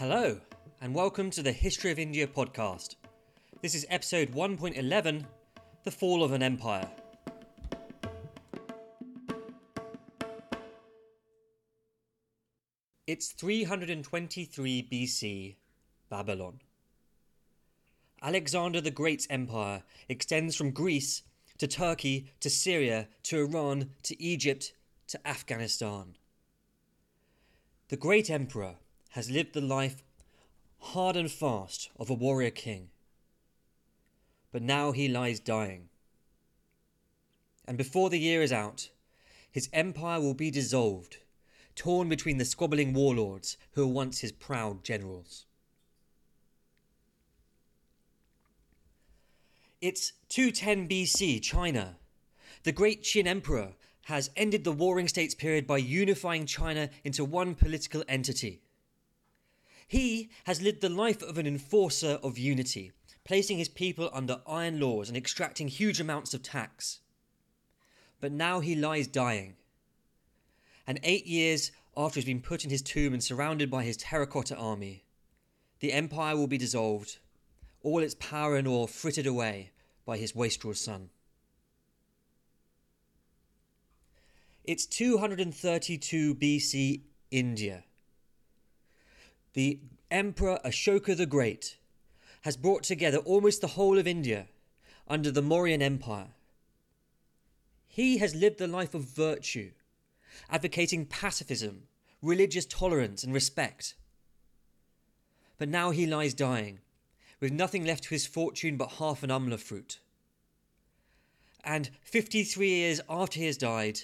Hello, and welcome to the History of India podcast. This is episode 1.11 The Fall of an Empire. It's 323 BC, Babylon. Alexander the Great's empire extends from Greece to Turkey to Syria to Iran to Egypt to Afghanistan. The great emperor has lived the life hard and fast of a warrior king. But now he lies dying. And before the year is out, his empire will be dissolved, torn between the squabbling warlords who were once his proud generals. It's 210 BC, China. The great Qin emperor has ended the Warring States period by unifying China into one political entity. He has lived the life of an enforcer of unity, placing his people under iron laws and extracting huge amounts of tax. But now he lies dying. And eight years after he's been put in his tomb and surrounded by his terracotta army, the empire will be dissolved, all its power and awe frittered away by his wastrel son. It's 232 BC India the Emperor Ashoka the Great has brought together almost the whole of India under the Mauryan Empire. He has lived the life of virtue, advocating pacifism, religious tolerance, and respect. But now he lies dying, with nothing left to his fortune but half an amla fruit. And 53 years after he has died,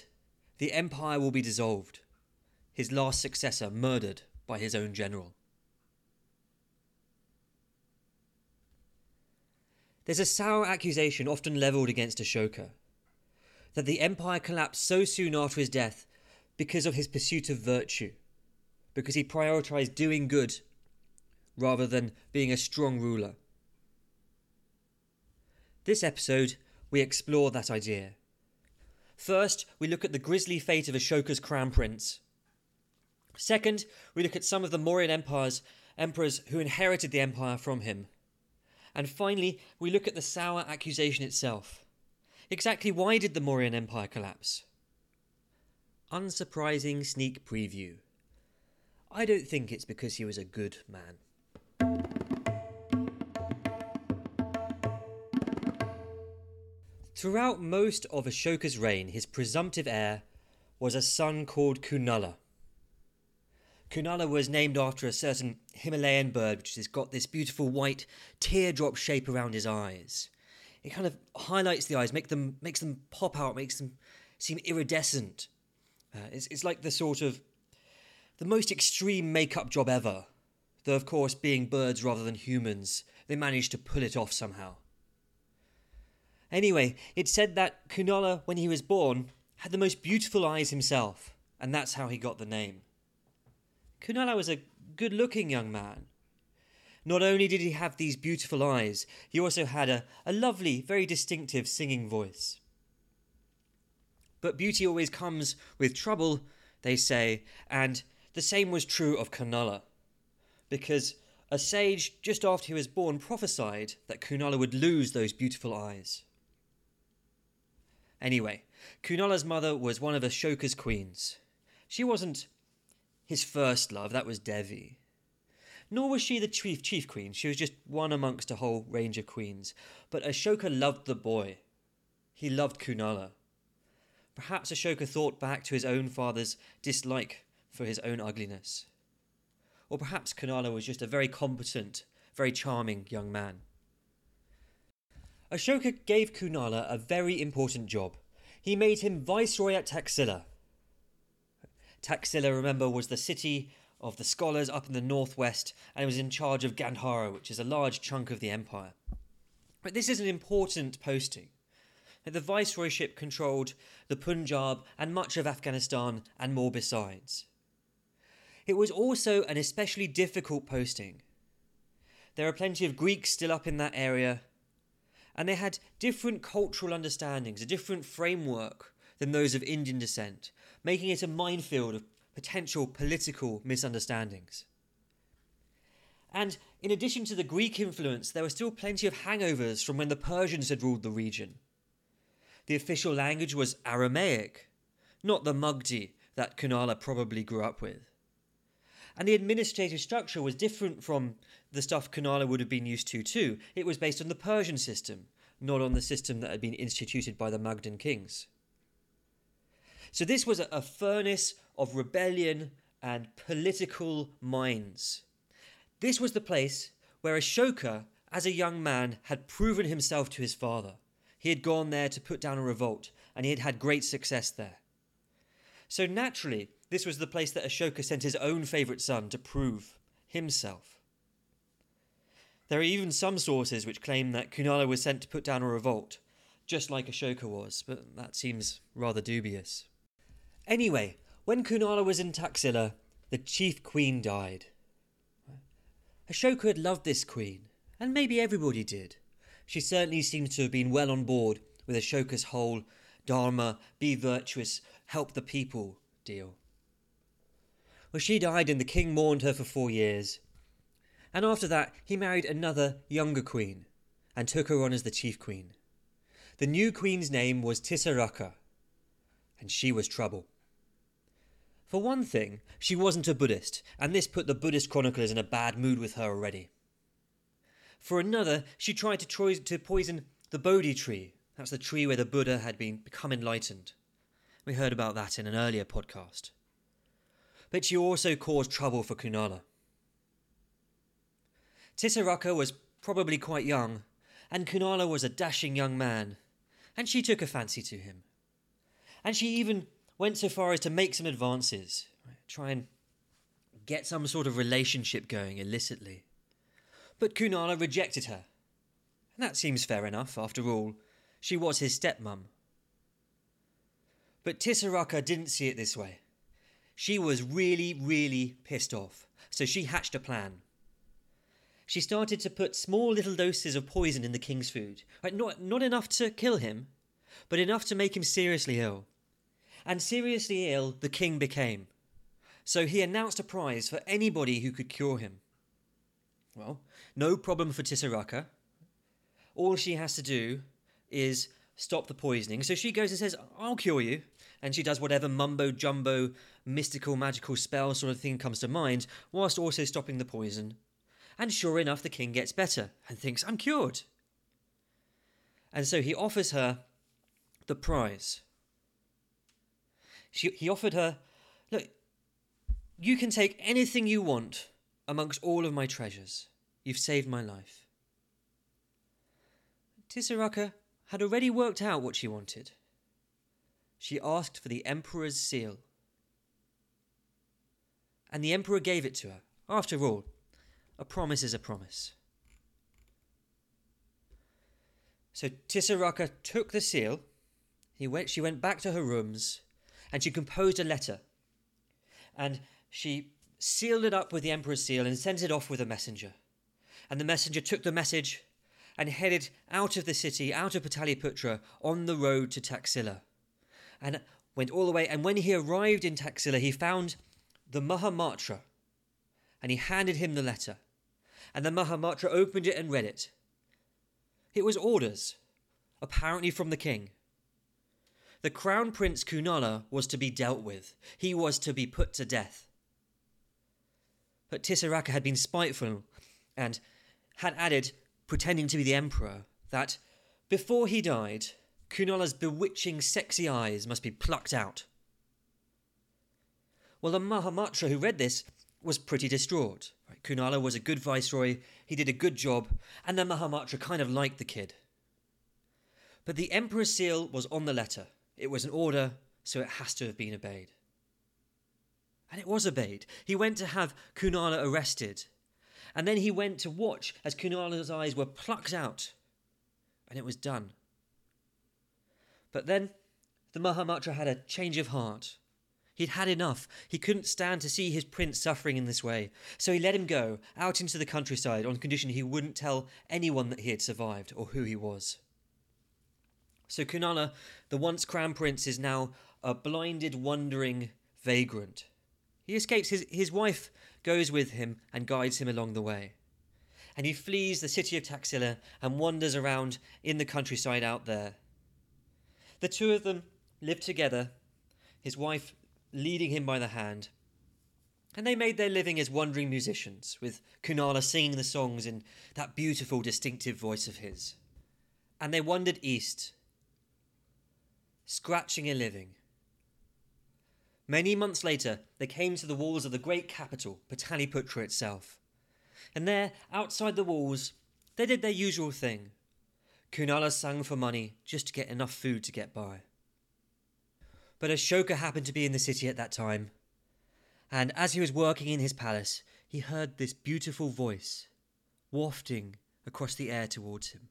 the empire will be dissolved, his last successor murdered by his own general. There's a sour accusation often levelled against Ashoka that the empire collapsed so soon after his death because of his pursuit of virtue, because he prioritized doing good rather than being a strong ruler. This episode, we explore that idea. First, we look at the grisly fate of Ashoka's crown prince. Second, we look at some of the Mauryan empire's emperors who inherited the empire from him. And finally, we look at the sour accusation itself. Exactly why did the Mauryan Empire collapse? Unsurprising sneak preview. I don't think it's because he was a good man. Throughout most of Ashoka's reign, his presumptive heir was a son called Kunala. Kunala was named after a certain Himalayan bird which has got this beautiful white teardrop shape around his eyes. It kind of highlights the eyes, make them makes them pop out, makes them seem iridescent. Uh, it's, it's like the sort of the most extreme makeup job ever. Though of course, being birds rather than humans, they managed to pull it off somehow. Anyway, it's said that Kunala, when he was born, had the most beautiful eyes himself, and that's how he got the name. Kunala was a good looking young man. Not only did he have these beautiful eyes, he also had a, a lovely, very distinctive singing voice. But beauty always comes with trouble, they say, and the same was true of Kunala. Because a sage just after he was born prophesied that Kunala would lose those beautiful eyes. Anyway, Kunala's mother was one of Ashoka's queens. She wasn't his first love, that was Devi. Nor was she the chief chief queen, she was just one amongst a whole range of queens. But Ashoka loved the boy. He loved Kunala. Perhaps Ashoka thought back to his own father's dislike for his own ugliness. Or perhaps Kunala was just a very competent, very charming young man. Ashoka gave Kunala a very important job. He made him viceroy at Taxila, Taxila, remember, was the city of the scholars up in the northwest and was in charge of Gandhara, which is a large chunk of the empire. But this is an important posting. The viceroyship controlled the Punjab and much of Afghanistan and more besides. It was also an especially difficult posting. There are plenty of Greeks still up in that area, and they had different cultural understandings, a different framework than those of Indian descent, making it a minefield of potential political misunderstandings. And in addition to the Greek influence, there were still plenty of hangovers from when the Persians had ruled the region. The official language was Aramaic, not the Magadhi that Kunala probably grew up with. And the administrative structure was different from the stuff Kunala would have been used to too. It was based on the Persian system, not on the system that had been instituted by the Magadhan kings. So this was a, furnace of rebellion and political minds. This was the place where Ashoka, as a young man, had proven himself to his father. He had gone there to put down a revolt, and he had had great success there. So naturally, this was the place that Ashoka sent his own favourite son to prove himself. There are even some sources which claim that Kunala was sent to put down a revolt, just like Ashoka was, but that seems rather dubious. Anyway, when Kunala was in Taxila, the chief queen died. Ashoka had loved this queen, and maybe everybody did. She certainly seems to have been well on board with Ashoka's whole Dharma, be virtuous, help the people deal. Well, she died, and the king mourned her for four years. And after that, he married another younger queen and took her on as the chief queen. The new queen's name was Tisaraka, and she was trouble. For one thing, she wasn't a Buddhist, and this put the Buddhist chroniclers in a bad mood with her already. For another, she tried to, tro- to poison the Bodhi tree. That's the tree where the Buddha had been become enlightened. We heard about that in an earlier podcast. But she also caused trouble for Kunala. Tisaraka was probably quite young, and Kunala was a dashing young man, and she took a fancy to him. And she even went so far as to make some advances, right? try and get some sort of relationship going illicitly. But Kunala rejected her. And that seems fair enough, after all. She was his stepmom. But Tisaraka didn't see it this way. She was really, really pissed off, so she hatched a plan. She started to put small little doses of poison in the king's food. Right, not, not enough to kill him, but enough to make him seriously ill and seriously ill the king became. So he announced a prize for anybody who could cure him. Well, no problem for Tisaraka. All she has to do is stop the poisoning. So she goes and says, I'll cure you. And she does whatever mumbo jumbo, mystical, magical spell sort of thing comes to mind, whilst also stopping the poison. And sure enough, the king gets better and thinks, I'm cured. And so he offers her the prize. She, he offered her, Look, you can take anything you want amongst all of my treasures. You've saved my life. Tisaraka had already worked out what she wanted. She asked for the Emperor's seal. And the Emperor gave it to her. After all, a promise is a promise. So Tisaraka took the seal. He went, she went back to her rooms and she composed a letter. And she sealed it up with the emperor's seal and sent it off with a messenger. And the messenger took the message and headed out of the city, out of Pataliputra, on the road to Taxila. And went all the way. And when he arrived in Taxila, he found the Mahamatra. And he handed him the letter. And the Mahamatra opened it and read it. It was orders, apparently from the king. The Crown Prince Kunala was to be dealt with, he was to be put to death. But Tisaraka had been spiteful and had added, pretending to be the Emperor, that before he died, Kunala's bewitching, sexy eyes must be plucked out. Well, the Mahamatra who read this was pretty distraught. Kunala was a good viceroy, he did a good job, and the Mahamatra kind of liked the kid. But the Emperor's seal was on the letter, it was an order, so it has to have been obeyed. And it was obeyed. He went to have Kunala arrested. And then he went to watch as Kunala's eyes were plucked out. And it was done. But then the Mahamatra had a change of heart. He'd had enough. He couldn't stand to see his prince suffering in this way. So he let him go out into the countryside on condition he wouldn't tell anyone that he had survived or who he was. So Kunala, the once crown prince, is now a blinded, wandering vagrant. He escapes. His, his wife goes with him and guides him along the way. and he flees the city of Taxila and wanders around in the countryside out there. The two of them live together, his wife leading him by the hand, and they made their living as wandering musicians, with Kunala singing the songs in that beautiful, distinctive voice of his. And they wandered east, scratching a living. Many months later, they came to the walls of the great capital, Pataliputra itself. And there, outside the walls, they did their usual thing. Kunala sang for money just to get enough food to get by. But Ashoka happened to be in the city at that time, and as he was working in his palace, he heard this beautiful voice wafting across the air towards him.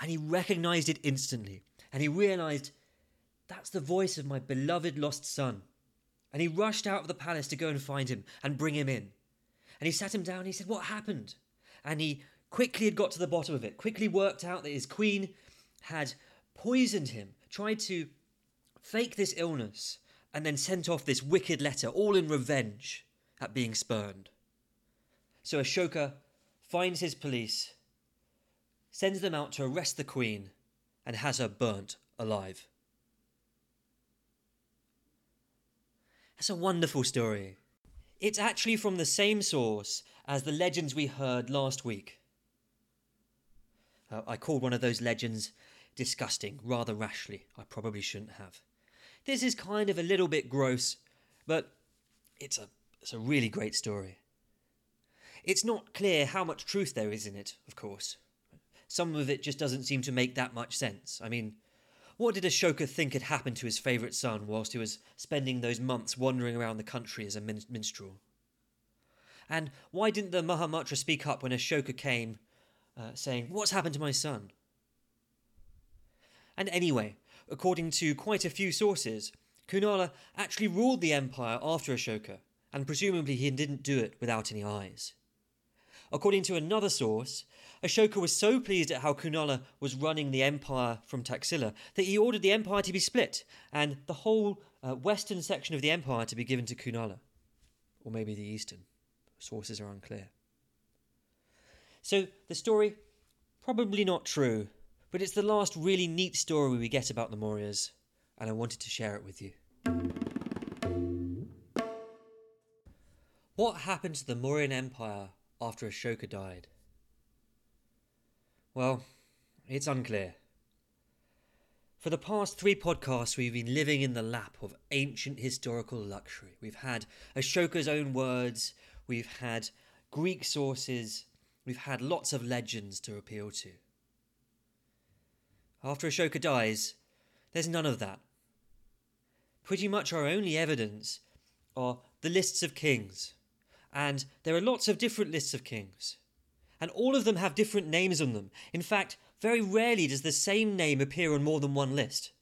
And he recognized it instantly, and he realized that's the voice of my beloved lost son. And he rushed out of the palace to go and find him and bring him in. And he sat him down and he said, What happened? And he quickly had got to the bottom of it, quickly worked out that his queen had poisoned him, tried to fake this illness, and then sent off this wicked letter, all in revenge at being spurned. So Ashoka finds his police, sends them out to arrest the queen, and has her burnt alive. That's a wonderful story. It's actually from the same source as the legends we heard last week. Uh, I called one of those legends disgusting rather rashly. I probably shouldn't have. This is kind of a little bit gross, but it's a, it's a really great story. It's not clear how much truth there is in it, of course. Some of it just doesn't seem to make that much sense. I mean, what did Ashoka think had happened to his favourite son whilst he was spending those months wandering around the country as a min- minstrel? And why didn't the Mahamatra speak up when Ashoka came, uh, saying, What's happened to my son? And anyway, according to quite a few sources, Kunala actually ruled the empire after Ashoka, and presumably he didn't do it without any eyes. According to another source, Ashoka was so pleased at how Kunala was running the empire from Taxila that he ordered the empire to be split and the whole uh, western section of the empire to be given to Kunala. Or maybe the eastern. Sources are unclear. So the story, probably not true, but it's the last really neat story we get about the Mauryas, and I wanted to share it with you. What happened to the Mauryan Empire after Ashoka died? Well, it's unclear. For the past three podcasts, we've been living in the lap of ancient historical luxury. We've had Ashoka's own words, we've had Greek sources, we've had lots of legends to appeal to. After Ashoka dies, there's none of that. Pretty much our only evidence are the lists of kings, and there are lots of different lists of kings. And all of them have different names on them. In fact, very rarely does the same name appear on more than one list.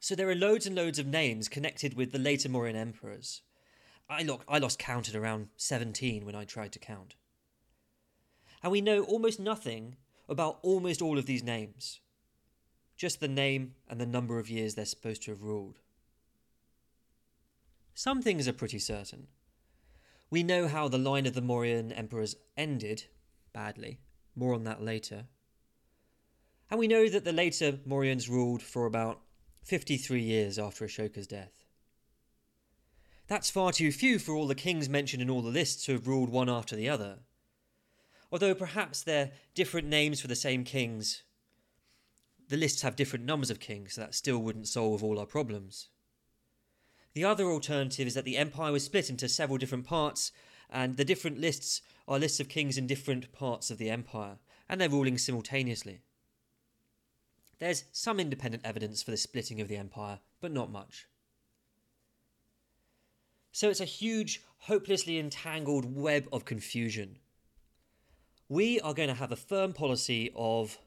So there are loads and loads of names connected with the later Mauryan emperors. I, lo- I lost count at around 17 when I tried to count. And we know almost nothing about almost all of these names. Just the name and the number of years they're supposed to have ruled. Some things are pretty certain. We know how the line of the Mauryan emperors ended badly. More on that later. And we know that the later Mauryans ruled for about 53 years after Ashoka's death. That's far too few for all the kings mentioned in all the lists who have ruled one after the other. Although perhaps they're different names for the same kings, the lists have different numbers of kings, so that still wouldn't solve all our problems. The other alternative is that the empire was split into several different parts, and the different lists are lists of kings in different parts of the empire, and they're ruling simultaneously. There's some independent evidence for the splitting of the empire, but not much. So it's a huge, hopelessly entangled web of confusion. We are going to have a firm policy of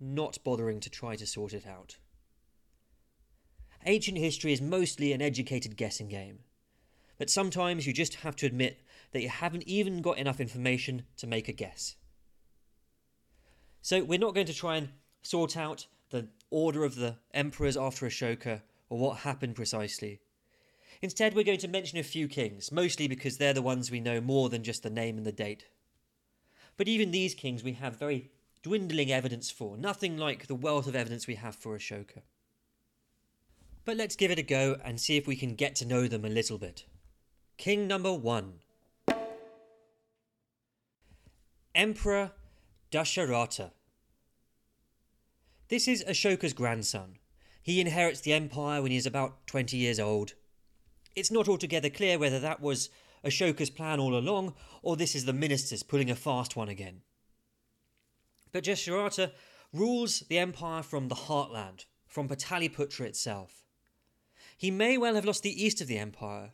not bothering to try to sort it out. Ancient history is mostly an educated guessing game. But sometimes you just have to admit that you haven't even got enough information to make a guess. So we're not going to try and sort out the order of the emperors after Ashoka or what happened precisely. Instead, we're going to mention a few kings, mostly because they're the ones we know more than just the name and the date. But even these kings we have very dwindling evidence for, nothing like the wealth of evidence we have for Ashoka. But let's give it a go and see if we can get to know them a little bit. King number one Emperor Dasharatha. This is Ashoka's grandson. He inherits the empire when he is about 20 years old. It's not altogether clear whether that was Ashoka's plan all along or this is the ministers pulling a fast one again. But Dasharatha rules the empire from the heartland, from Pataliputra itself. He may well have lost the east of the empire.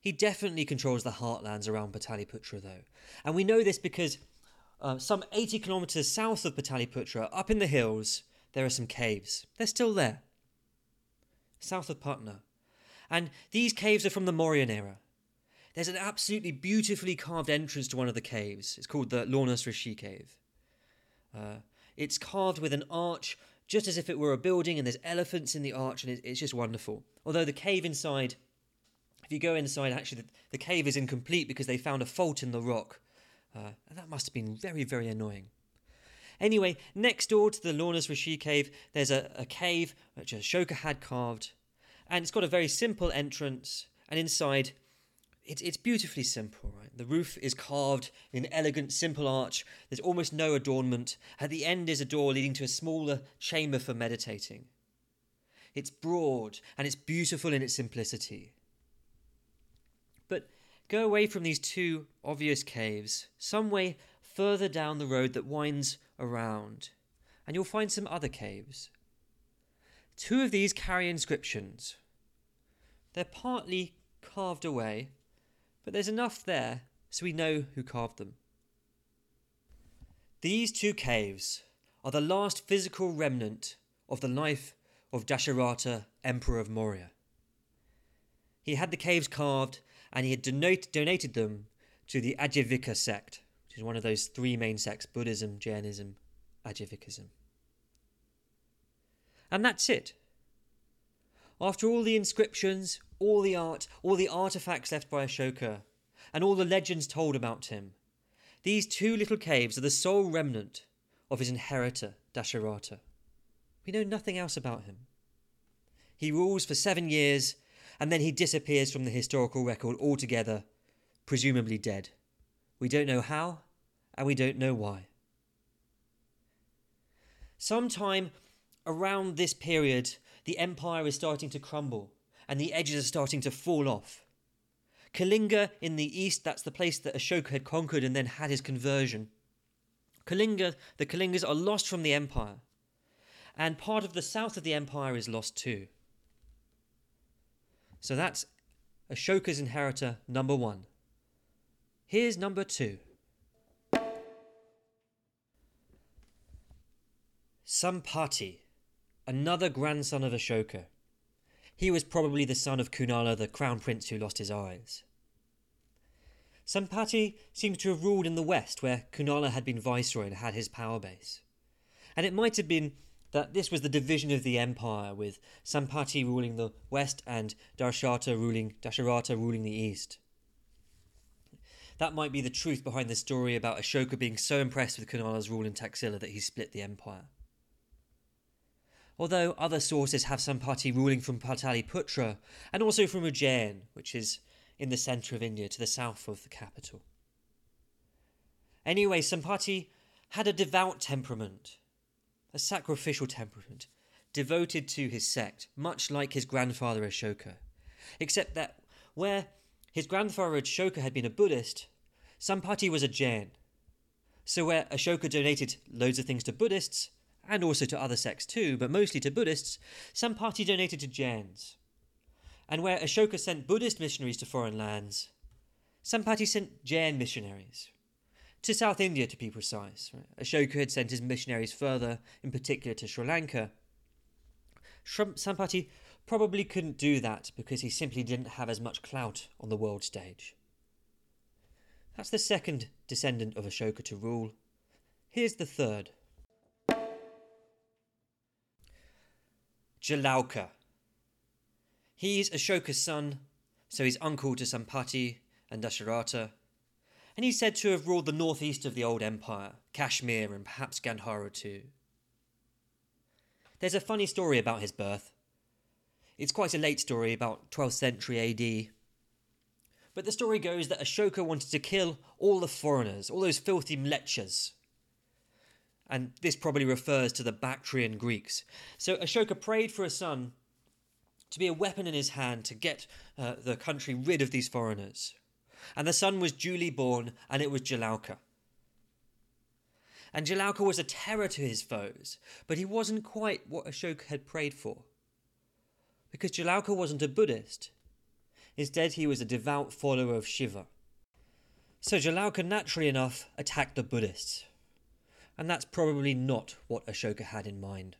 He definitely controls the heartlands around Pataliputra, though. And we know this because uh, some 80 kilometres south of Pataliputra, up in the hills, there are some caves. They're still there. South of Patna. And these caves are from the Mauryan era. There's an absolutely beautifully carved entrance to one of the caves. It's called the Lomas Rishi Cave. Uh, it's carved with an arch, just as if it were a building, and there's elephants in the arch, and it's just wonderful. Although the cave inside, if you go inside, actually, the, the cave is incomplete because they found a fault in the rock. Uh, and that must have been very, very annoying. Anyway, next door to the Lomas Rishi cave, there's a, a cave which Ashoka had carved, and it's got a very simple entrance, and inside, it's, it's beautifully simple, right? The roof is carved in elegant, simple arch. There's almost no adornment. At the end is a door leading to a smaller chamber for meditating. It's broad and it's beautiful in its simplicity. But go away from these two obvious caves, some way further down the road that winds around, and you'll find some other caves. Two of these carry inscriptions. They're partly carved away, but there's enough there so we know who carved them. These two caves are the last physical remnant of the life of Dasharatha, Emperor of Maurya. He had the caves carved and he had donate, donated them to the Ajivika sect, which is one of those three main sects Buddhism, Jainism, Ajivikism. And that's it. After all the inscriptions, all the art, all the artifacts left by Ashoka, and all the legends told about him, these two little caves are the sole remnant of his inheritor, Dasharatha. We know nothing else about him. He rules for seven years and then he disappears from the historical record altogether, presumably dead. We don't know how, and we don't know why. Sometime around this period, the empire is starting to crumble and the edges are starting to fall off. Kalinga in the east, that's the place that Ashoka had conquered and then had his conversion. Kalinga, the Kalingas are lost from the empire, and part of the south of the empire is lost too. So that's Ashoka's inheritor number one. Here's number two. Sampati, another grandson of Ashoka. He was probably the son of Kunala, the crown prince who lost his eyes. Sampati seems to have ruled in the west, where Kunala had been viceroy and had his power base. And it might have been that this was the division of the empire, with Sampati ruling the west and Dasharatha ruling, Dasharatha ruling the east. That might be the truth behind the story about Ashoka being so impressed with Kunala's rule in Taxila that he split the empire. Although other sources have Sampati ruling from Pataliputra and also from Ujjain, which is in the centre of India to the south of the capital. Anyway, Sampati had a devout temperament a sacrificial temperament, devoted to his sect, much like his grandfather Ashoka. Except that where his grandfather Ashoka had been a Buddhist, Sampati was a Jain. So where Ashoka donated loads of things to Buddhists, and also to other sects too, but mostly to Buddhists, Sampati donated to Jains. And where Ashoka sent Buddhist missionaries to foreign lands, Sampati sent Jain missionaries to South India to be precise. Ashoka had sent his missionaries further, in particular to Sri Lanka. Sampati probably couldn't do that because he simply didn't have as much clout on the world stage. That's the second descendant of Ashoka to rule. Here's the third. Jalauka. He's Ashoka's son, so he's uncle to Sampati and Dasharatha and he's said to have ruled the northeast of the old empire, Kashmir, and perhaps Gandhara too. There's a funny story about his birth. It's quite a late story, about 12th century AD. But the story goes that Ashoka wanted to kill all the foreigners, all those filthy mlechas. And this probably refers to the Bactrian Greeks. So Ashoka prayed for a son to be a weapon in his hand to get uh, the country rid of these foreigners and the son was duly born, and it was Jalauka. And Jalauka was a terror to his foes, but he wasn't quite what Ashoka had prayed for. Because Jalauka wasn't a Buddhist. Instead, he was a devout follower of Shiva. So Jalauka, naturally enough, attacked the Buddhists. And that's probably not what Ashoka had in mind.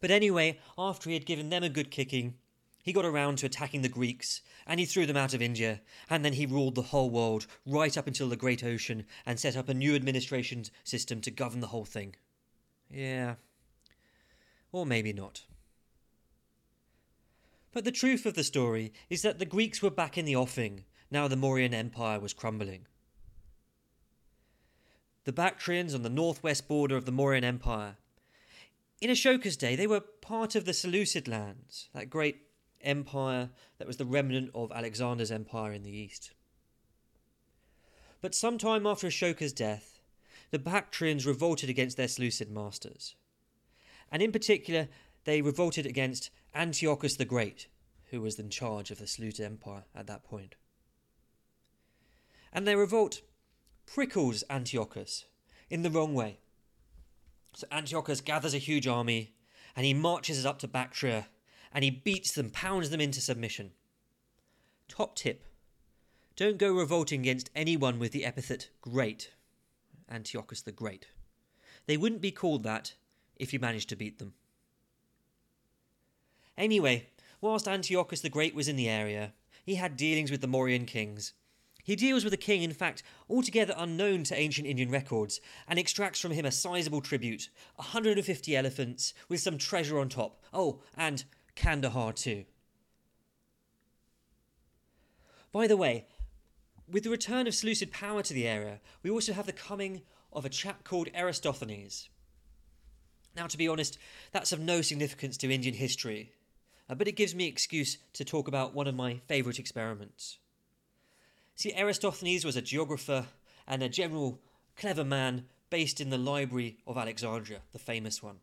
But anyway, after he had given them a good kicking, he got around to attacking the Greeks, and he threw them out of India, and then he ruled the whole world right up until the Great Ocean and set up a new administration system to govern the whole thing. Yeah. Or maybe not. But the truth of the story is that the Greeks were back in the offing now the Mauryan Empire was crumbling. The Bactrians on the northwest border of the Mauryan Empire. In Ashoka's day, they were part of the Seleucid lands, that great empire that was the remnant of Alexander's empire in the east. But some time after Ashoka's death, the Bactrians revolted against their Seleucid masters. And in particular, they revolted against Antiochus the Great, who was in charge of the Seleucid Empire at that point. And their revolt prickles Antiochus in the wrong way. So Antiochus gathers a huge army and he marches up to Bactria and he beats them, pounds them into submission. Top tip don't go revolting against anyone with the epithet great, Antiochus the Great. They wouldn't be called that if you managed to beat them. Anyway, whilst Antiochus the Great was in the area, he had dealings with the Mauryan kings. He deals with a king, in fact, altogether unknown to ancient Indian records, and extracts from him a sizable tribute 150 elephants with some treasure on top. Oh, and Kandahar too. By the way, with the return of Seleucid power to the area, we also have the coming of a chap called Eratosthenes. Now, to be honest, that's of no significance to Indian history, uh, but it gives me excuse to talk about one of my favourite experiments. See, Eratosthenes was a geographer and a general clever man based in the Library of Alexandria, the famous one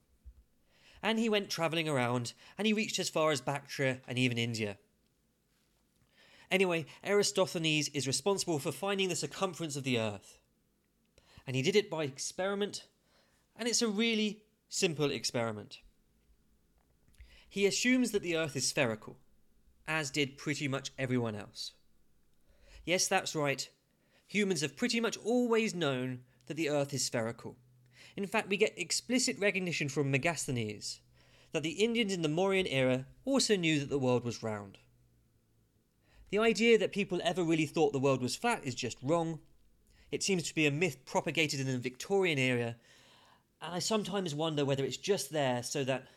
and he went travelling around, and he reached as far as Bactria and even India. Anyway, Eratosthenes is responsible for finding the circumference of the Earth. And he did it by experiment, and it's a really simple experiment. He assumes that the Earth is spherical, as did pretty much everyone else. Yes, that's right. Humans have pretty much always known that the Earth is spherical. In fact, we get explicit recognition from Megasthenes that the Indians in the Mauryan era also knew that the world was round. The idea that people ever really thought the world was flat is just wrong. It seems to be a myth propagated in the Victorian era, and I sometimes wonder whether it's just there so that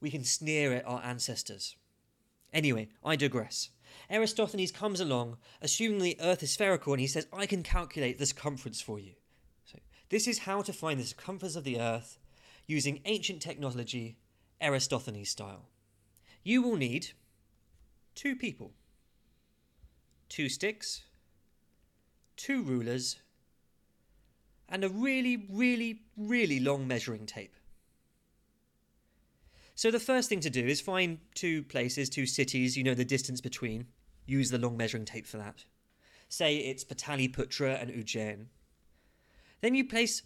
we can sneer at our ancestors. Anyway, I digress. Eratosthenes comes along, assuming the Earth is spherical, and he says, I can calculate the circumference for you. So, This is how to find the circumference of the Earth using ancient technology, Eratosthenes style. You will need two people, two sticks, two rulers, and a really, really, really long measuring tape. So the first thing to do is find two places, two cities, you know the distance between. Use the long measuring tape for that. Say it's Pataliputra and Ujjain. Then you place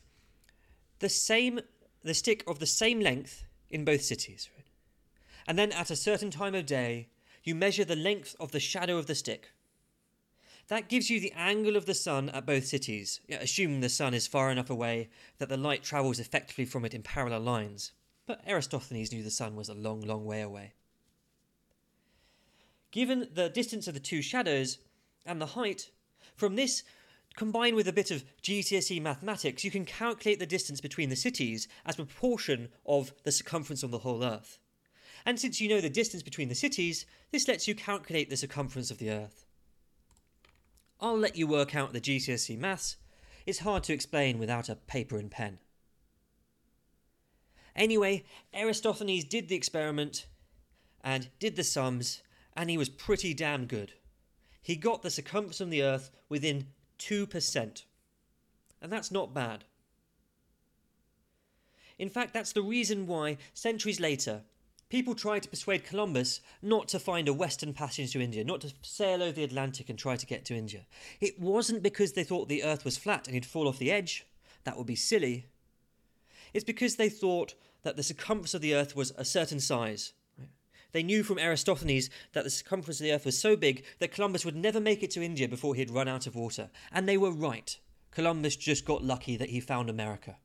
the same the stick of the same length in both cities. And then at a certain time of day, you measure the length of the shadow of the stick. That gives you the angle of the sun at both cities, assuming the sun is far enough away that the light travels effectively from it in parallel lines. But Eratosthenes knew the sun was a long, long way away. Given the distance of the two shadows and the height, from this Combined with a bit of GCSE mathematics, you can calculate the distance between the cities as a proportion of the circumference of the whole Earth. And since you know the distance between the cities, this lets you calculate the circumference of the Earth. I'll let you work out the GCSE maths. It's hard to explain without a paper and pen. Anyway, Eratosthenes did the experiment and did the sums, and he was pretty damn good. He got the circumference of the Earth within 2%. And that's not bad. In fact, that's the reason why, centuries later, people tried to persuade Columbus not to find a western passage to India, not to sail over the Atlantic and try to get to India. It wasn't because they thought the earth was flat and he'd fall off the edge. That would be silly. It's because they thought that the circumference of the earth was a certain size. They knew from Eratosthenes that the circumference of the earth was so big that Columbus would never make it to India before he'd run out of water. And they were right. Columbus just got lucky that he found America.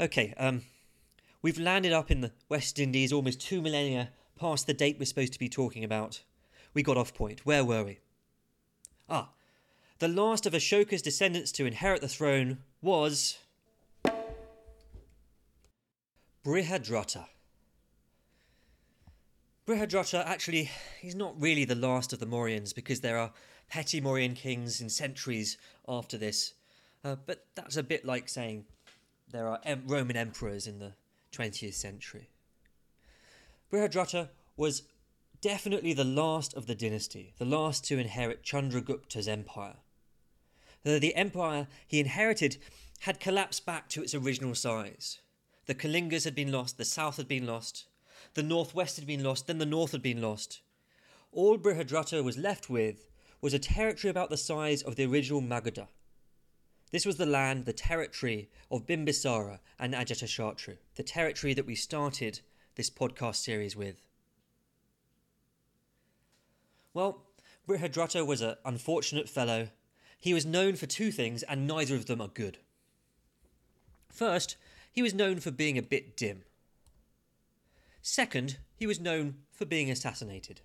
Okay, um, we've landed up in the West Indies almost two millennia past the date we're supposed to be talking about. We got off point. Where were we? Ah, the last of Ashoka's descendants to inherit the throne was. Brihadrata. Brihadrata actually, he's not really the last of the Mauryans because there are petty Mauryan kings in centuries after this. Uh, but that's a bit like saying there are em- Roman emperors in the 20th century. Brihadrata was definitely the last of the dynasty, the last to inherit Chandragupta's empire. The, the empire he inherited had collapsed back to its original size. The Kalingas had been lost, the south had been lost, the northwest had been lost, then the north had been lost. All Brihadrata was left with was a territory about the size of the original Magadha. This was the land, the territory of Bimbisara and Ajatashatru, the territory that we started this podcast series with. Well, Brihadrata was an unfortunate fellow. He was known for two things, and neither of them are good. First, he was known for being a bit dim. Second, he was known for being assassinated.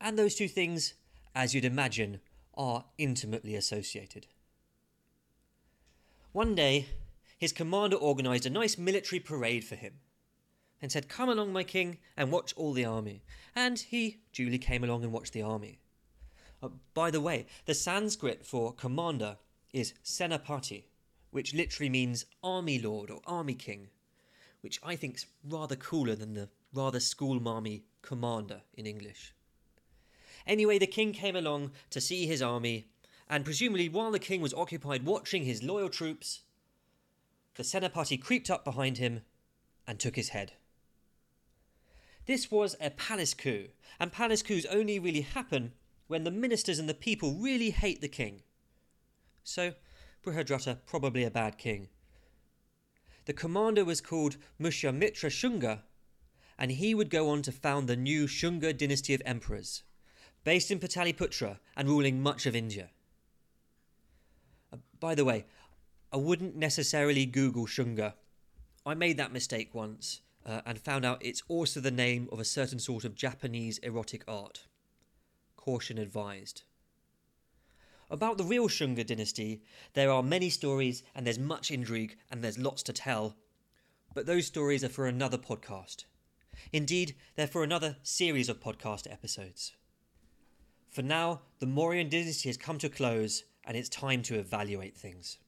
And those two things, as you'd imagine, are intimately associated. One day, his commander organised a nice military parade for him and said, Come along, my king, and watch all the army. And he duly came along and watched the army. Uh, by the way, the Sanskrit for commander is Senapati, which literally means army lord or army king, which I think's rather cooler than the rather schoolmarmy commander in English. Anyway, the king came along to see his army, and presumably while the king was occupied watching his loyal troops, the Senapati creeped up behind him and took his head. This was a palace coup, and palace coups only really happen when the ministers and the people really hate the king. So, Brihadrata probably a bad king. The commander was called Pushyamitra Shunga, and he would go on to found the new Shunga dynasty of emperors, based in Pataliputra and ruling much of India. Uh, by the way, I wouldn't necessarily Google Shunga. I made that mistake once uh, and found out it's also the name of a certain sort of Japanese erotic art. Caution advised. About the real Shunga dynasty, there are many stories and there's much intrigue and there's lots to tell, but those stories are for another podcast. Indeed, they're for another series of podcast episodes. For now, the Mauryan dynasty has come to a close and it's time to evaluate things.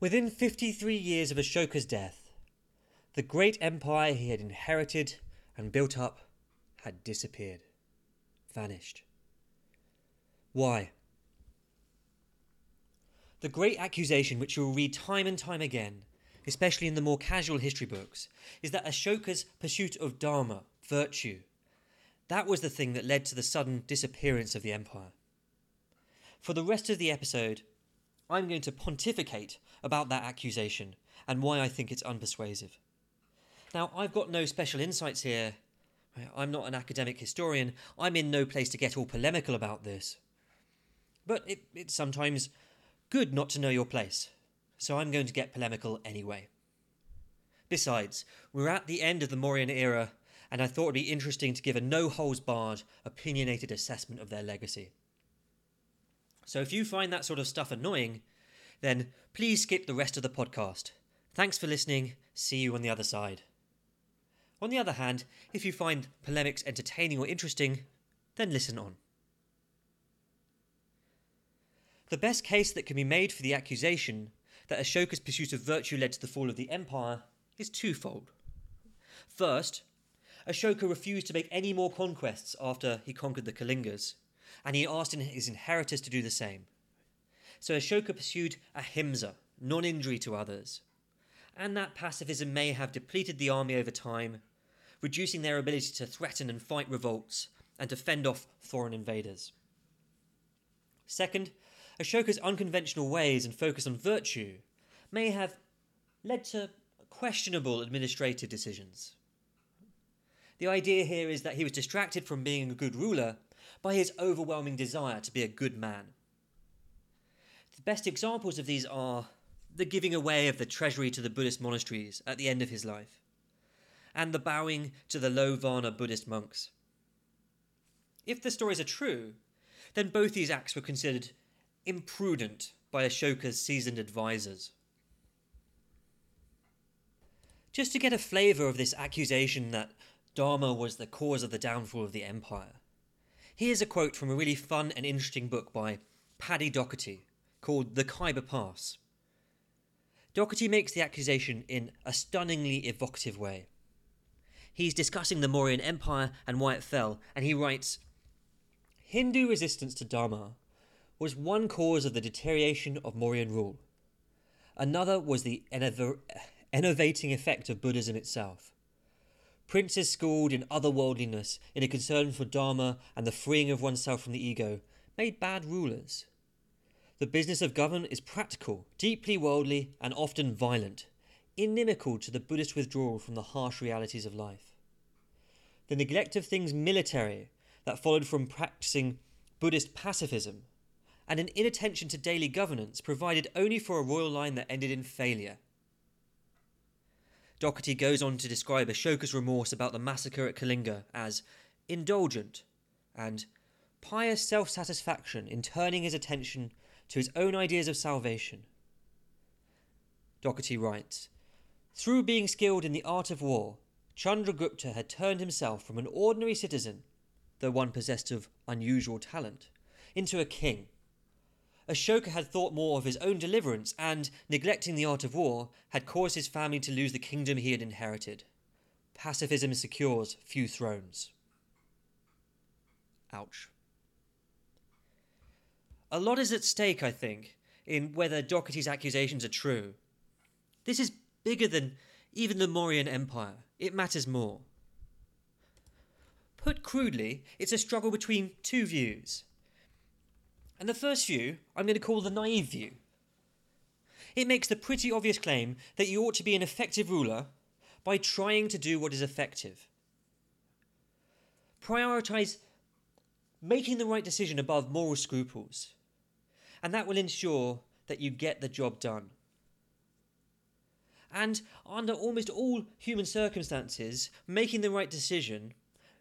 Within 53 years of Ashoka's death, the great empire he had inherited and built up had disappeared, vanished. Why? The great accusation, which you'll read time and time again, especially in the more casual history books, is that Ashoka's pursuit of Dharma, virtue, that was the thing that led to the sudden disappearance of the empire. For the rest of the episode, I'm going to pontificate about that accusation and why I think it's unpersuasive. Now, I've got no special insights here. I'm not an academic historian. I'm in no place to get all polemical about this. But it, it's sometimes good not to know your place, so I'm going to get polemical anyway. Besides, we're at the end of the Mauryan era, and I thought it'd be interesting to give a no holds barred, opinionated assessment of their legacy. So if you find that sort of stuff annoying, then please skip the rest of the podcast. Thanks for listening. See you on the other side. On the other hand, if you find polemics entertaining or interesting, then listen on. The best case that can be made for the accusation that Ashoka's pursuit of virtue led to the fall of the empire is twofold. First, Ashoka refused to make any more conquests after he conquered the Kalingas, and he asked his inheritors to do the same. So Ashoka pursued ahimsa, non injury to others, and that pacifism may have depleted the army over time, reducing their ability to threaten and fight revolts and to fend off foreign invaders. Second, Ashoka's unconventional ways and focus on virtue may have led to questionable administrative decisions. The idea here is that he was distracted from being a good ruler by his overwhelming desire to be a good man. The best examples of these are the giving away of the treasury to the Buddhist monasteries at the end of his life, and the bowing to the low Varna Buddhist monks. If the stories are true, then both these acts were considered imprudent by Ashoka's seasoned advisors. Just to get a flavour of this accusation that Dharma was the cause of the downfall of the empire, here's a quote from a really fun and interesting book by Paddy Docherty called The Khyber Pass. Docherty makes the accusation in a stunningly evocative way. He's discussing the Mauryan Empire and why it fell, and he writes Hindu resistance to Dharma was one cause of the deterioration of Mauryan rule. Another was the enervating effect of Buddhism itself. Princes schooled in otherworldliness, in a concern for Dharma and the freeing of oneself from the ego, made bad rulers. The business of government is practical, deeply worldly, and often violent, inimical to the Buddhist withdrawal from the harsh realities of life. The neglect of things military that followed from practicing Buddhist pacifism, and an inattention to daily governance provided only for a royal line that ended in failure. Docherty goes on to describe Ashoka's remorse about the massacre at Kalinga as indulgent and pious self satisfaction in turning his attention to his own ideas of salvation. Docherty writes Through being skilled in the art of war, Chandragupta had turned himself from an ordinary citizen, though one possessed of unusual talent, into a king. Ashoka had thought more of his own deliverance and, neglecting the art of war, had caused his family to lose the kingdom he had inherited. Pacifism secures few thrones. Ouch. A lot is at stake, I think, in whether Docherty's accusations are true. This is bigger than even the Mauryan Empire. It matters more. Put crudely, it's a struggle between two views. And the first view, I'm going to call the naive view. It makes the pretty obvious claim that you ought to be an effective ruler by trying to do what is effective. Prioritize making the right decision above moral scruples and that will ensure that you get the job done. And under almost all human circumstances, making the right decision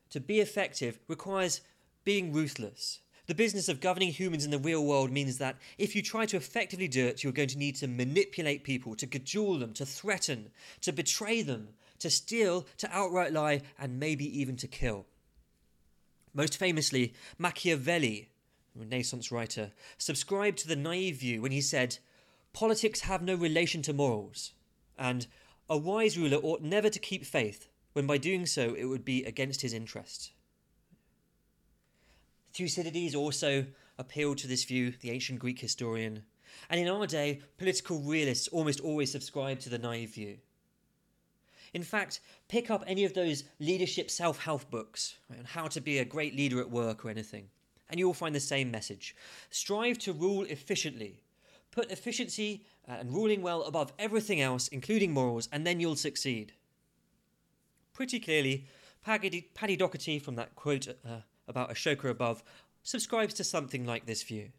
to be effective requires being ruthless. The business of governing humans in the real world means that if you try to effectively do it, you're going to need to manipulate people, to cajole them, to threaten, to betray them, to steal, to outright lie, and maybe even to kill. Most famously, Machiavelli Renaissance writer, subscribed to the naive view when he said, Politics have no relation to morals, and a wise ruler ought never to keep faith, when by doing so it would be against his interest. Thucydides also appealed to this view, the ancient Greek historian, and in our day, political realists almost always subscribe to the naive view. In fact, pick up any of those leadership self help books on how to be a great leader at work or anything and you will find the same message. Strive to rule efficiently. Put efficiency uh, and ruling well above everything else, including morals, and then you'll succeed. Pretty clearly, Paddy Docherty from that quote uh, about Ashoka above subscribes to something like this view.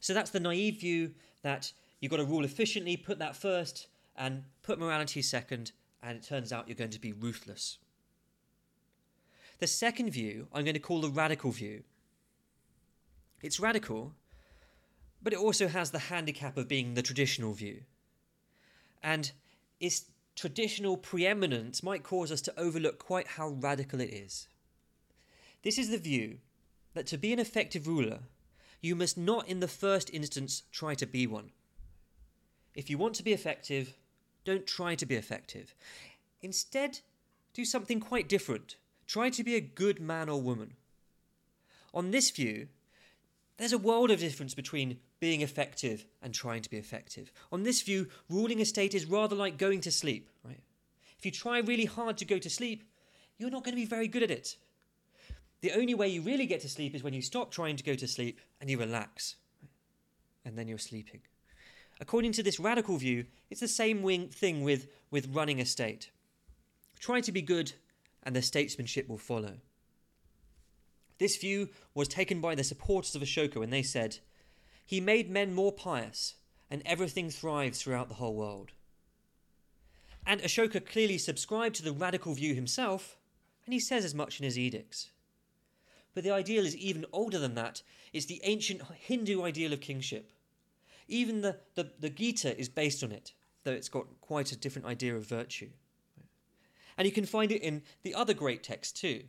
So that's the naive view that you've got to rule efficiently, put that first, and put morality second, and it turns out you're going to be ruthless. The second view I'm going to call the radical view, it's radical, but it also has the handicap of being the traditional view. And its traditional preeminence might cause us to overlook quite how radical it is. This is the view that to be an effective ruler, you must not in the first instance try to be one. If you want to be effective, don't try to be effective. Instead, do something quite different. Try to be a good man or woman. On this view, there's a world of difference between being effective and trying to be effective. On this view, ruling a state is rather like going to sleep, right? If you try really hard to go to sleep, you're not going to be very good at it. The only way you really get to sleep is when you stop trying to go to sleep and you relax. And then you're sleeping. According to this radical view, it's the same thing with, with running a state. Try to be good, and the statesmanship will follow. This view was taken by the supporters of Ashoka when they said, He made men more pious, and everything thrives throughout the whole world. And Ashoka clearly subscribed to the radical view himself, and he says as much in his edicts. But the ideal is even older than that. It's the ancient Hindu ideal of kingship. Even the, the, the Gita is based on it, though it's got quite a different idea of virtue. And you can find it in the other great texts too.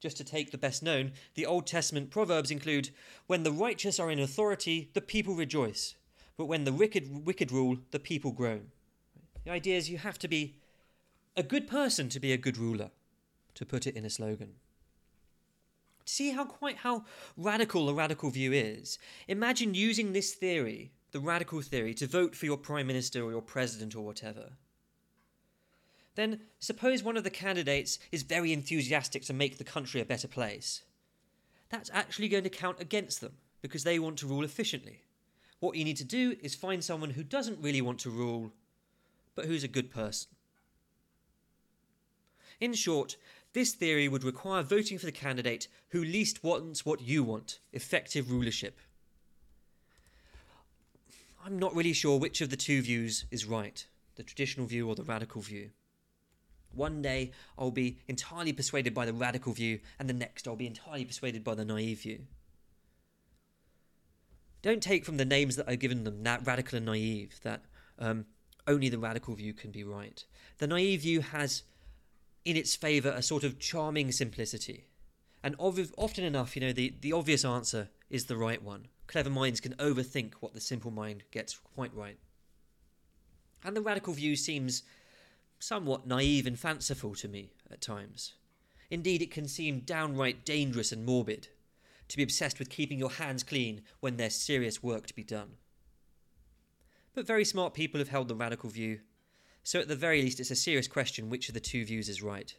Just to take the best known, the Old Testament proverbs include When the righteous are in authority, the people rejoice, but when the wicked, wicked rule, the people groan. The idea is you have to be a good person to be a good ruler, to put it in a slogan. See how quite how radical the radical view is. Imagine using this theory, the radical theory, to vote for your prime minister or your president or whatever. Then suppose one of the candidates is very enthusiastic to make the country a better place. That's actually going to count against them because they want to rule efficiently. What you need to do is find someone who doesn't really want to rule, but who's a good person. In short, this theory would require voting for the candidate who least wants what you want effective rulership. I'm not really sure which of the two views is right the traditional view or the radical view. One day I'll be entirely persuaded by the radical view, and the next I'll be entirely persuaded by the naive view. Don't take from the names that I've given them, that radical and naive, that um, only the radical view can be right. The naive view has in its favour a sort of charming simplicity. And ov- often enough, you know, the, the obvious answer is the right one. Clever minds can overthink what the simple mind gets quite right. And the radical view seems somewhat naive and fanciful to me at times. Indeed, it can seem downright dangerous and morbid to be obsessed with keeping your hands clean when there's serious work to be done. But very smart people have held the radical view so at the very least it's a serious question which of the two views is right.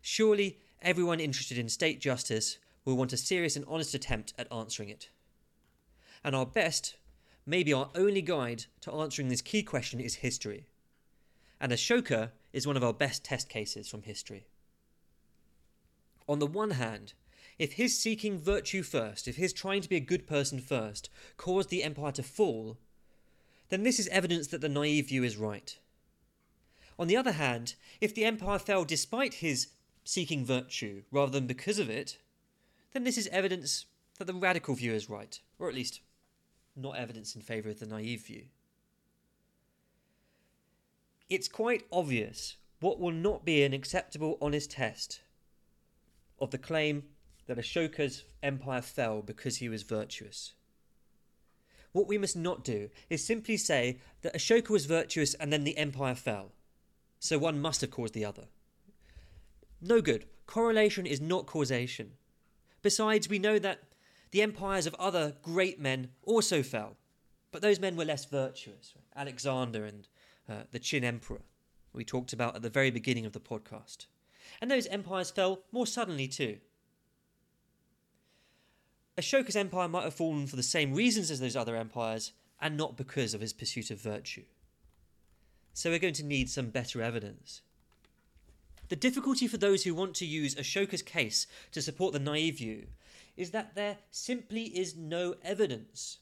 Surely everyone interested in state justice will want a serious and honest attempt at answering it. And our best, maybe our only guide to answering this key question is history. And Ashoka is one of our best test cases from history. On the one hand, if his seeking virtue first, if his trying to be a good person first, caused the empire to fall, then this is evidence that the naive view is right. On the other hand, if the empire fell despite his seeking virtue rather than because of it, then this is evidence that the radical view is right, or at least not evidence in favour of the naive view. It's quite obvious what will not be an acceptable, honest test of the claim that Ashoka's empire fell because he was virtuous. What we must not do is simply say that Ashoka was virtuous and then the empire fell so one must have caused the other. No good. Correlation is not causation. Besides, we know that the empires of other great men also fell, but those men were less virtuous. Alexander and uh, the Qin Emperor, we talked about at the very beginning of the podcast. And those empires fell more suddenly too. Ashoka's empire might have fallen for the same reasons as those other empires, and not because of his pursuit of virtue so we're going to need some better evidence. The difficulty for those who want to use Ashoka's case to support the naive view is that there simply is no evidence.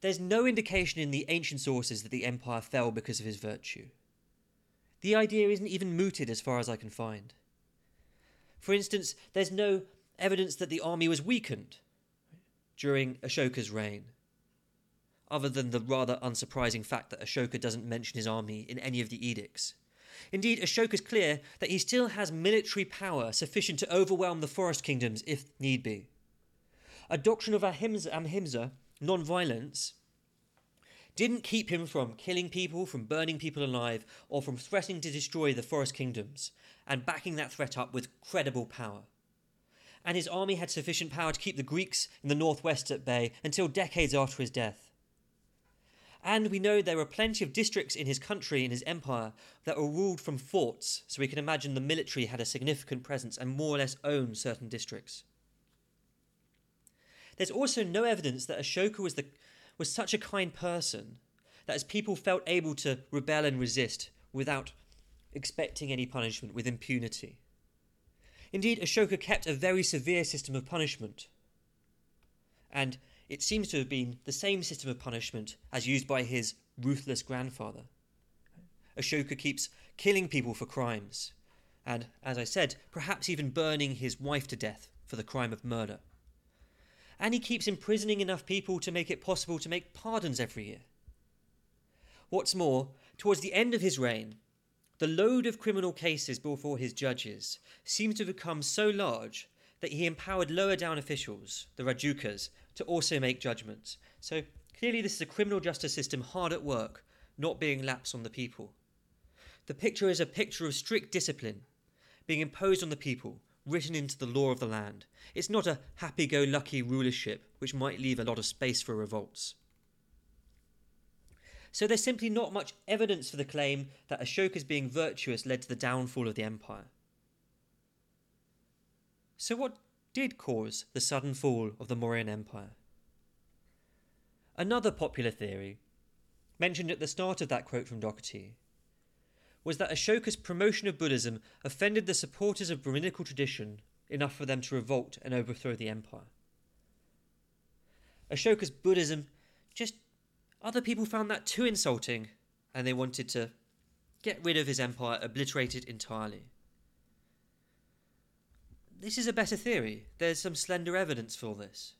There's no indication in the ancient sources that the empire fell because of his virtue. The idea isn't even mooted as far as I can find. For instance, there's no evidence that the army was weakened. during Ashoka's reign, other than the rather unsurprising fact that Ashoka doesn't mention his army in any of the edicts. Indeed, Ashoka's clear that he still has military power sufficient to overwhelm the forest kingdoms if need be. A doctrine of ahimsa, ahimsa non-violence, didn't keep him from killing people, from burning people alive, or from threatening to destroy the forest kingdoms, and backing that threat up with credible power. And his army had sufficient power to keep the Greeks in the northwest at bay until decades after his death. And we know there were plenty of districts in his country, in his empire, that were ruled from forts, so we can imagine the military had a significant presence and more or less owned certain districts. There's also no evidence that Ashoka was, the, was such a kind person that his people felt able to rebel and resist without expecting any punishment, with impunity. Indeed, Ashoka kept a very severe system of punishment. And it seems to have been the same system of punishment as used by his ruthless grandfather. Ashoka keeps killing people for crimes, and, as I said, perhaps even burning his wife to death for the crime of murder. And he keeps imprisoning enough people to make it possible to make pardons every year. What's more, towards the end of his reign, the load of criminal cases before his judges seems to have become so large that he empowered lower down officials, the Rajukas, to also make judgments. So clearly, this is a criminal justice system hard at work, not being lapsed on the people. The picture is a picture of strict discipline being imposed on the people, written into the law of the land. It's not a happy go lucky rulership which might leave a lot of space for revolts. So there's simply not much evidence for the claim that Ashoka's being virtuous led to the downfall of the empire. So, what did cause the sudden fall of the Mauryan Empire? Another popular theory, mentioned at the start of that quote from Docherty, was that Ashoka's promotion of Buddhism offended the supporters of Brahminical tradition enough for them to revolt and overthrow the empire. Ashoka's Buddhism just other people found that too insulting and they wanted to get rid of his empire, obliterate it entirely this is a better theory. There's some slender evidence for this.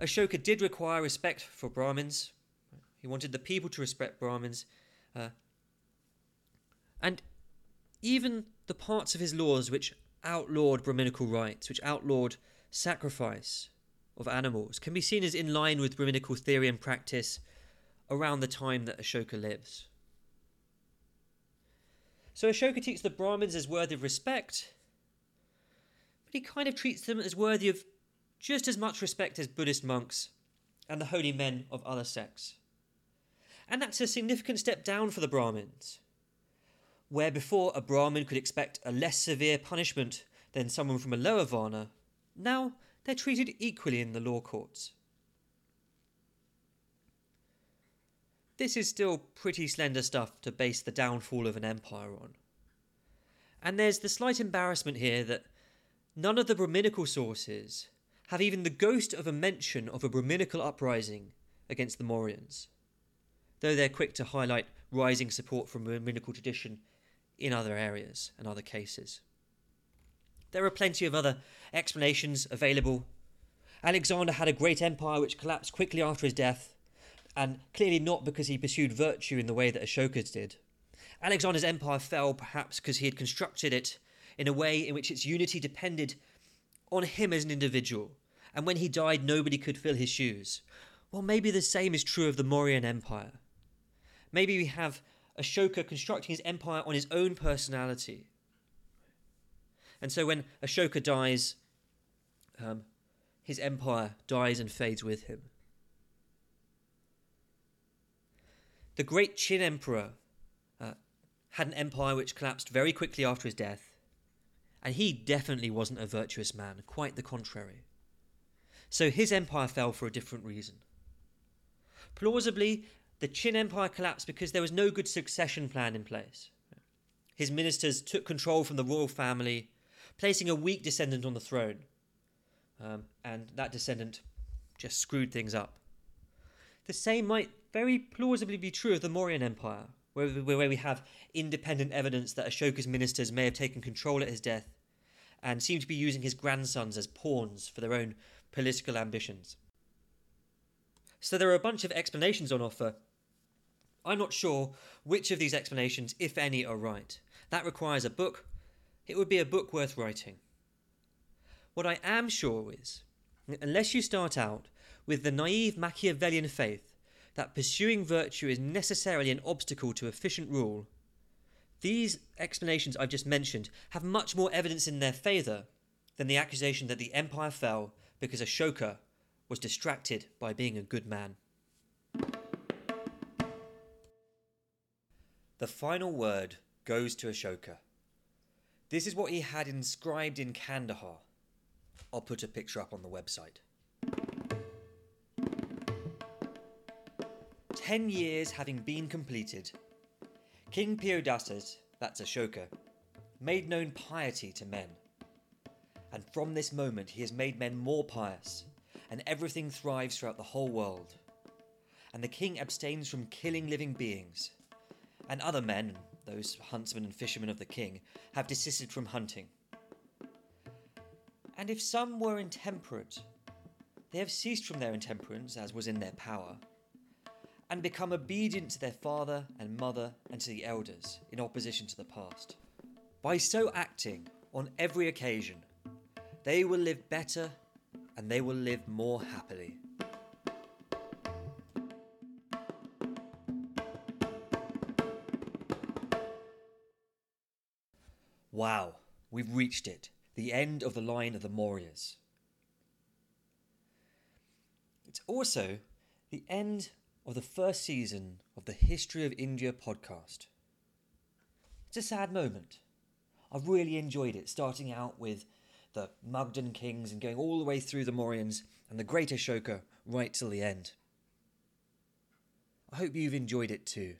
Ashoka did require respect for Brahmins. He wanted the people to respect Brahmins. Uh, and even the parts of his laws which outlawed Brahminical rites, which outlawed sacrifice of animals, can be seen as in line with Brahminical theory and practice around the time that Ashoka lives. So Ashoka treats the Brahmins as worthy of respect, but he kind of treats them as worthy of just as much respect as Buddhist monks and the holy men of other sects. And that's a significant step down for the Brahmins. Where before a Brahmin could expect a less severe punishment than someone from a lower Varna, now they're treated equally in the law courts. This is still pretty slender stuff to base the downfall of an empire on. And there's the slight embarrassment here that None of the Brahminical sources have even the ghost of a mention of a Brahminical uprising against the Mauryans, though they're quick to highlight rising support from Brahminical tradition in other areas and other cases. There are plenty of other explanations available. Alexander had a great empire which collapsed quickly after his death, and clearly not because he pursued virtue in the way that Ashoka's did. Alexander's empire fell perhaps because he had constructed it in a way in which its unity depended on him as an individual, and when he died, nobody could fill his shoes. Well, maybe the same is true of the Mauryan Empire. Maybe we have Ashoka constructing his empire on his own personality. And so when Ashoka dies, um, his empire dies and fades with him. The great Qin emperor uh, had an empire which collapsed very quickly after his death and he definitely wasn't a virtuous man, quite the contrary. So his empire fell for a different reason. Plausibly, the Qin Empire collapsed because there was no good succession plan in place. His ministers took control from the royal family, placing a weak descendant on the throne, um, and that descendant just screwed things up. The same might very plausibly be true of the Mauryan Empire, where, where we have independent evidence that Ashoka's ministers may have taken control at his death and seem to be using his grandsons as pawns for their own political ambitions. So there are a bunch of explanations on offer. I'm not sure which of these explanations, if any, are right. That requires a book. It would be a book worth writing. What I am sure is, unless you start out with the naive Machiavellian faith that pursuing virtue is necessarily an obstacle to efficient rule, these explanations I've just mentioned have much more evidence in their favour than the accusation that the empire fell because Ashoka was distracted by being a good man. The final word goes to Ashoka. This is what he had inscribed in Kandahar. I'll put a picture up on the website. Ten years having been completed, King Piyodasat, that's Ashoka, made known piety to men. And from this moment he has made men more pious, and everything thrives throughout the whole world. And the king abstains from killing living beings. And other men, those huntsmen and fishermen of the king, have desisted from hunting. And if some were intemperate, they have ceased from their intemperance, as was in their power, and become obedient to their father and mother and to the elders, in opposition to the past. By so acting on every occasion, they will live better and they will live more happily. Wow, we've reached it. The end of the line of the Mauryas. It's also the end of the first season of the History of India podcast. It's a sad moment. I've really enjoyed it, starting out with the Magadhan kings and going all the way through the Mauryans and the Great Ashoka right till the end. I hope you've enjoyed it too.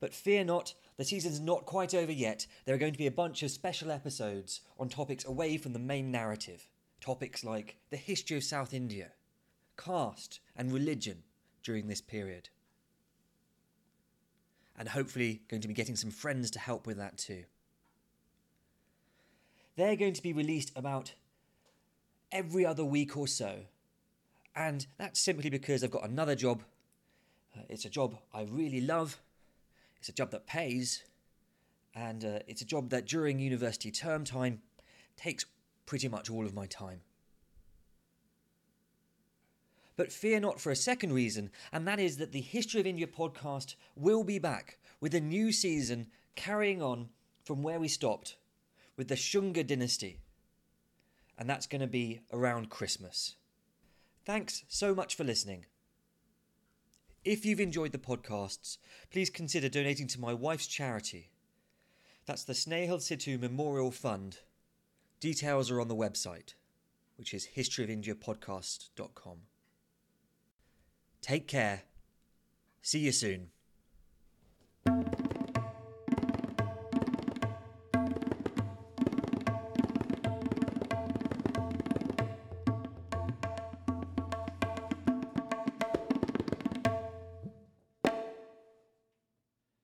But fear not, the season's not quite over yet. There are going to be a bunch of special episodes on topics away from the main narrative. Topics like the history of South India, caste, and religion during this period. And hopefully, going to be getting some friends to help with that too. They're going to be released about every other week or so. And that's simply because I've got another job. Uh, it's a job I really love it's a job that pays, and uh, it's a job that during university term time takes pretty much all of my time. But fear not for a second reason, and that is that the History of India podcast will be back with a new season carrying on from where we stopped with the Shunga dynasty. And that's going to be around Christmas. Thanks so much for listening. If you've enjoyed the podcasts, please consider donating to my wife's charity. That's the Snehal Sittu Memorial Fund. Details are on the website, which is historyofindiapodcast.com. Take care. See you soon.